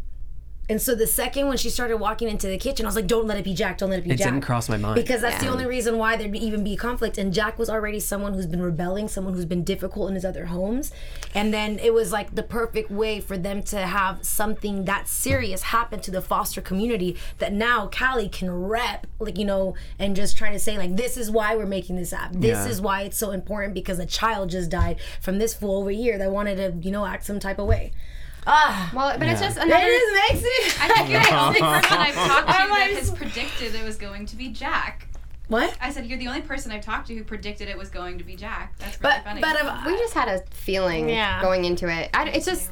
And so the second when she started walking into the kitchen, I was like, "Don't let it be Jack. Don't let it be It Jack." It didn't cross my mind. because that's the only reason why there'd be, even be conflict. And Jack was already someone who's been rebelling, someone who's been difficult in his other homes, and then it was like the perfect way for them to have something that serious happen to the foster community that now Callie can rep, like you know, and just try to say like, "This is why we're making this app. This Yeah. is why it's so important because a child just died from this fool over here that wanted to, you know, act some type of way." Ah, Well, but it's just it another. just makes it. I think you're the only person I've talked to I'm that has predicted it was going to be Jack. what? I said you're the only person I've talked to who predicted it was going to be Jack. That's really But funny. but um, we just had a feeling Yeah. going into it. I, it's just,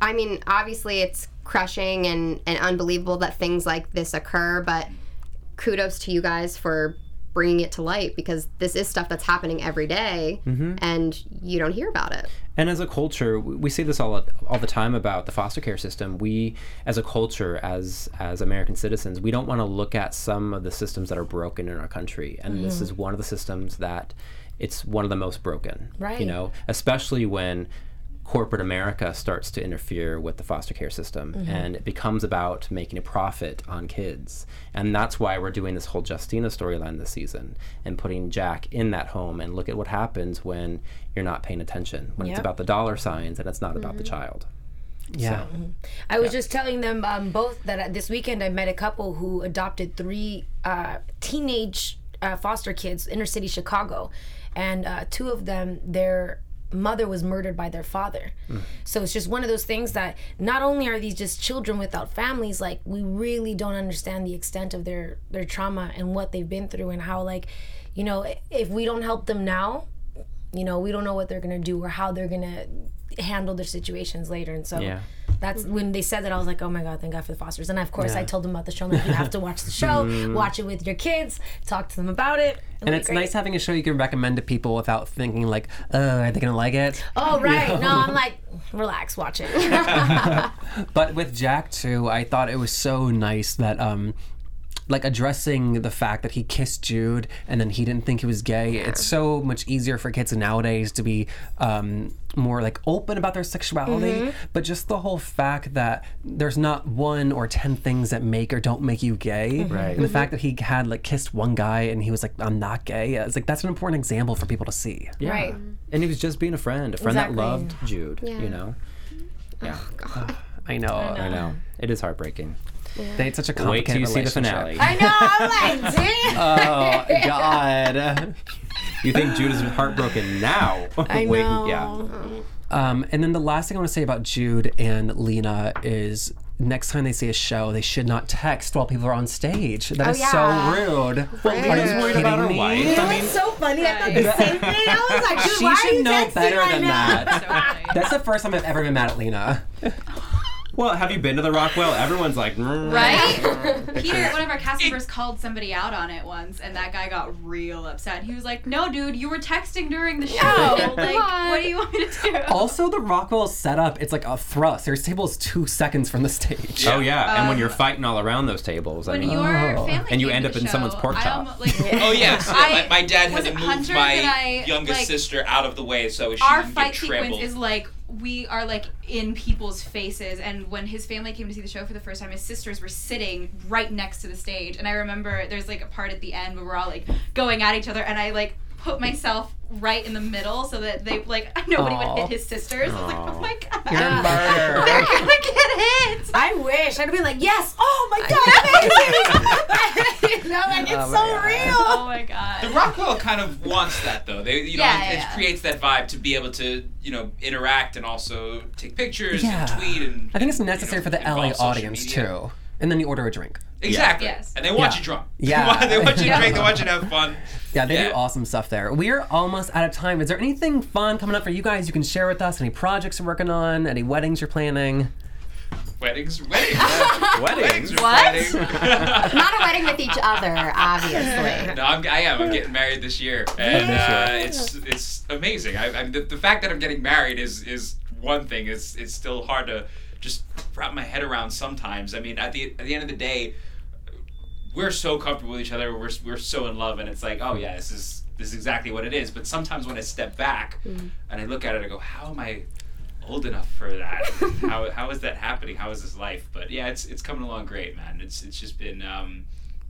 I mean, obviously it's crushing and, and unbelievable that things like this occur, but kudos to you guys for bringing it to light because this is stuff that's happening every day mm-hmm. and you don't hear about it. And as a culture, we say this all all the time about the foster care system. We, as a culture, as as American citizens, we don't want to look at some of the systems that are broken in our country, and this mm-hmm. is one of the systems that it's one of the most broken. Right. You know, especially when corporate America starts to interfere with the foster care system and it becomes about making a profit on kids. And that's why we're doing this whole Justina storyline this season and putting Jack in that home and look at what happens when you're not paying attention, when it's about the dollar signs and it's not about the child. Yeah. I was just telling them um, both that uh, this weekend I met a couple who adopted three uh, teenage uh, foster kids, inner city Chicago, and uh, two of them, their mother was murdered by their father. Hmm. So it's just one of those things that not only are these just children without families, like we really don't understand the extent of their their trauma and what they've been through and how like, you know, if we don't help them now, you know, we don't know what they're gonna do or how they're gonna handle their situations later. And so Yeah. That's when they said that I was like, oh my god, thank God for the Fosters. And of course, I told them about the show. I'm like, you have to watch the show, watch it with your kids, talk to them about it. It'll And it's great. nice having a show you can recommend to people without thinking like, uh, are they gonna like it? Oh right, no, I'm like, relax, watch it. But with Jack too, I thought it was so nice that um like addressing the fact that he kissed Jude and then he didn't think he was gay. It's so much easier for kids nowadays to be um, more like open about their sexuality. Mm-hmm. But just the whole fact that there's not one or ten things that make or don't make you gay. Mm-hmm. Right. And the mm-hmm. fact that he had like kissed one guy and he was like, I'm not gay. It's like that's an important example for people to see. Yeah. Right. And he was just being a friend, a friend Exactly. that loved Jude, Yeah. you know? Yeah. I know. I know. It is heartbreaking. They had such a Wait till complicated you see the finale. I know, I'm like, damn. Oh God. You think Jude is heartbroken now? I Wait, know. yeah. Um, and then the last thing I want to say about Jude and Lena is next time they see a show, they should not text while people are on stage. That is yeah. so rude. Well, Lena's Rude. worried about her me? wife. You know I mean, what's so funny? I thought the same thing. I was like, dude, She why are should you know better right than now? that. So. That's the first time I've ever been mad at Lena. Well, have you been to the Rockwell? Everyone's like, mm. Right? Peter, one of our cast members called somebody out on it once, and that guy got real upset. He was like, "No, dude, you were texting during the show. like, what do you want me to do?" Also, the Rockwell setup, it's like a thrust. There's tables two seconds from the stage. Oh yeah, and when Um, you're fighting all around those tables, I when mean, your Oh. family And you end up the in someone's pork chop. almo- like, Oh yes, I- my, my dad was had to move Hunter my I, youngest like- sister out of the way so she our didn't fight get sequence is like we are like in people's faces. And when his family came to see the show for the first time his sisters were sitting right next to the stage. And i remember there's like a part at the end where we're all like going at each other. And i like put myself right in the middle so that they like nobody would hit his sisters i was like oh my god You're a murderer. they're gonna get hit I wish I'd be like, yes, oh my god, amazing. you know, like it's Oh so God. real. oh my god The Rockwell kind of wants that though. They, you know, Yeah, it, yeah, it yeah. creates that vibe to be able to, you know, interact and also take pictures Yeah. and tweet and. I think it's necessary you know, for the LA audience media. too. And then you order a drink. Exactly. Yes. And they want Yeah. you drunk. Yeah. they want you to Yeah. drink. They want you to have fun. Yeah, they Yeah. do awesome stuff there. We're almost out of time. Is there anything fun coming up for you guys you can share with us? Any projects you're working on? Any weddings you're planning? Weddings, weddings, Weddings. What? weddings. Not a wedding with each other, obviously. No, I'm, I am. I'm getting married this year, and uh, it's it's amazing. I, I'm, the, the fact that I'm getting married is is one thing. It's it's still hard to just wrap my head around sometimes. I mean, at the at the end of the day, we're so comfortable with each other. We're we're so in love, and it's like, oh yeah, this is this is exactly what it is. But sometimes when I step back and I look at it, I go, how am I? old enough for that how, how is that happening how is this life but yeah it's it's coming along great man it's it's just been um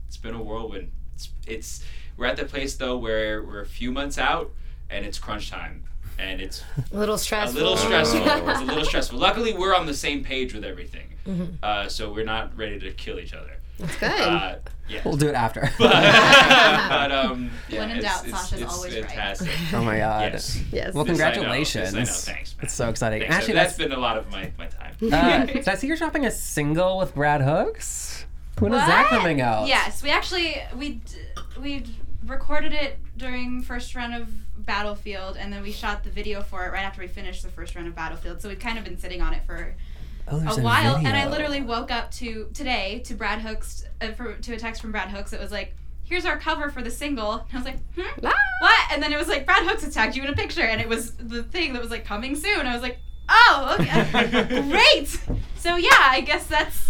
it's been a whirlwind it's, it's we're at the place though where we're a few months out and it's crunch time and it's A little stressful. a little stressful it's a little stressful luckily we're on the same page with everything uh, so we're not ready to kill each other That's good. uh, yeah We'll do it after. but um yeah, When in it's, doubt, it's, Sasha's it's always right. fantastic oh my god. yes yes. Well, Yes, I know. congratulations. I know. Thanks, man. It's so exciting. Thanks. Actually, that's that's. been a lot of my, my time Uh, did I see you're dropping a single with Brad Hooks? When When is that What? coming out? Yes, we actually we we recorded it during first run of Battlefield, and then we shot the video for it right after we finished the first run of Battlefield. So we've kind of been sitting on it for Oh, there's a while, and I literally woke up to today to Brad Hooks uh, for, to a text from Brad Hooks. It was like, "Here's our cover for the single." And I was like, "Hmm, what?" And then it was like, "Brad Hooks had tagged you in a picture," and it was the thing that was like coming soon. I was like, "Oh, okay, great." So yeah, I guess that's,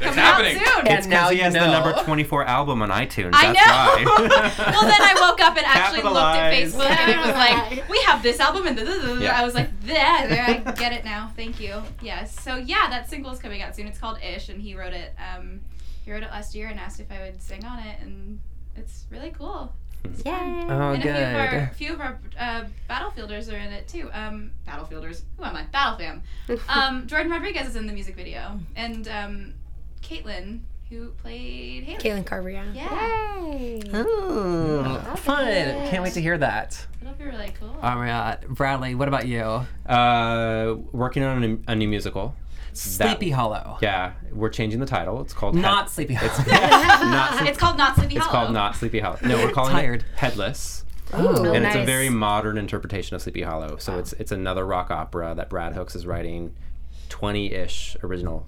That's coming happening. out soon. And It's now because he you has the know. number 24 album on iTunes. I That's know. why. well, then I woke up and actually looked at Capitalize. Facebook, and it was like, "We have this album," and the Yeah. I was like, "There, there, I get it now. Thank you." Yes. So yeah, that single is coming out soon. It's called Ish, and he wrote it. Um, he wrote it last year and asked if I would sing on it, and it's really cool. Yay. Oh, and a few of our, good. few of our uh, battlefielders are in it too. Um, battlefielders. Who am I? Battlefam. Um, Jordan Rodriguez is in the music video, and um, Caitlin, who played Haley. Caitlin Carver, yeah. Yeah, Yay. Oh, fun. Can't wait to hear that. it'll be really cool. All right. Bradley, what about you? Uh, working on a new, a new musical. Sleepy Hollow. Yeah, we're changing the title. It's called Not Head- Sleepy Hollow. not Sleep- it's called Not Sleepy Hollow. It's called Not Sleepy Hollow. No, we're calling Tired. it Headless. Oh, and it's a very modern interpretation of Sleepy Hollow. So it's it's another rock opera that Brad Hooks is writing, twenty-ish original,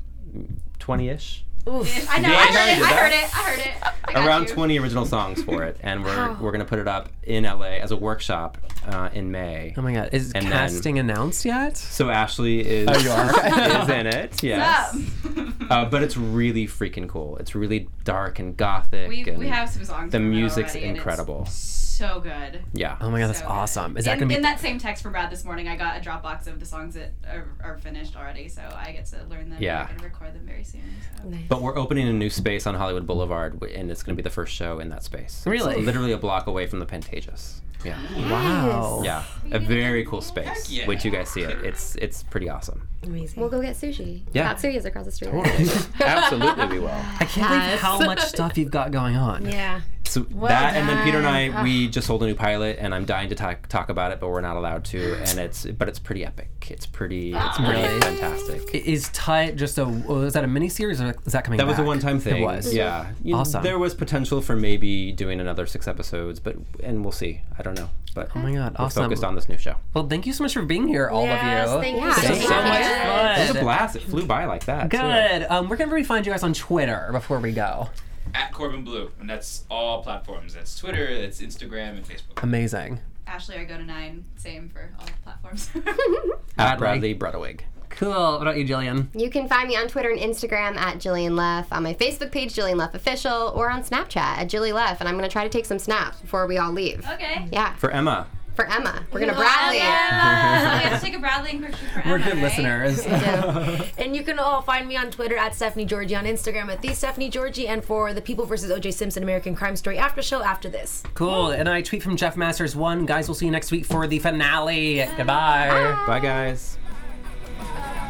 twenty-ish, I know. Yeah, I heard it. I heard it. I heard it. I got around you. twenty original songs for it, and we're we're gonna put it up in LA as a workshop uh, in May. Oh my god. Is And then- casting announced yet? So Ashley is Oh, you are? is in it, yes. up? Uh, but it's really freaking cool. It's really dark and gothic. we, and we have some songs. the music's already, and it's incredible. So good. Yeah. Oh my god, that's So good. awesome. Is that in, gonna be in that same text from Brad this morning? I got a Dropbox of the songs that are, are finished already, so I get to learn them. Yeah. and record them very soon. So. But we're opening a new space on Hollywood Boulevard, and it's going to be the first show in that space. Really? It's literally a block away from the Pantages. Yeah. Wow. Yeah. A very cool space. yeah. Wait till you guys see it. It's it's pretty awesome. Amazing. We'll go get sushi. Yeah. Tatsuya's across the street. Totally. Absolutely, we will. I can't believe how much stuff you've got going on. yeah. So that, and then Peter and I, done. we just sold a new pilot, and I'm dying to talk talk about it, but we're not allowed to. And it's but it's pretty epic. It's pretty it's oh, pretty Really? fantastic. I- Is Tut just a? Oh, was that a miniseries or is that coming? That was a one-time thing. It was. Yeah. You- Awesome. There was potential for maybe doing another six episodes, but and we'll see. I don't know. But Oh my god, we're awesome. focused on this new show. Well, thank you so much for being here, all Yes, of you. thank you Yeah, so thank you much. so much. It was a blast. It flew by like that. too. Good. Um, where can everybody find you guys on Twitter before we go? At Corbin Bleu, and that's all platforms. That's Twitter, that's Instagram, and Facebook. Amazing. Ashley, I go to nine. Same for all platforms. At Bradley. Bradley Bredeweg. Cool. What about you, Jillian? You can find me on Twitter and Instagram at Jillian Leff, on my Facebook page, Jillian Leff Official, or on Snapchat at Jilly Leff. And I'm going to try to take some snaps before we all leave. okay. Yeah, For Emma. for Emma. We're going to Bradley it. Emma. we have to take a Bradley and picture for We're Emma, good right? listeners. And you can all find me on Twitter at Stephanie Giorgi, on Instagram at the Stephanie Giorgi, and for the People versus OJ Simpson American Crime Story after show after this. cool. And I tweet from Jeff Masters one. Guys, we'll see you next week for the finale. Goodbye. Bye, guys.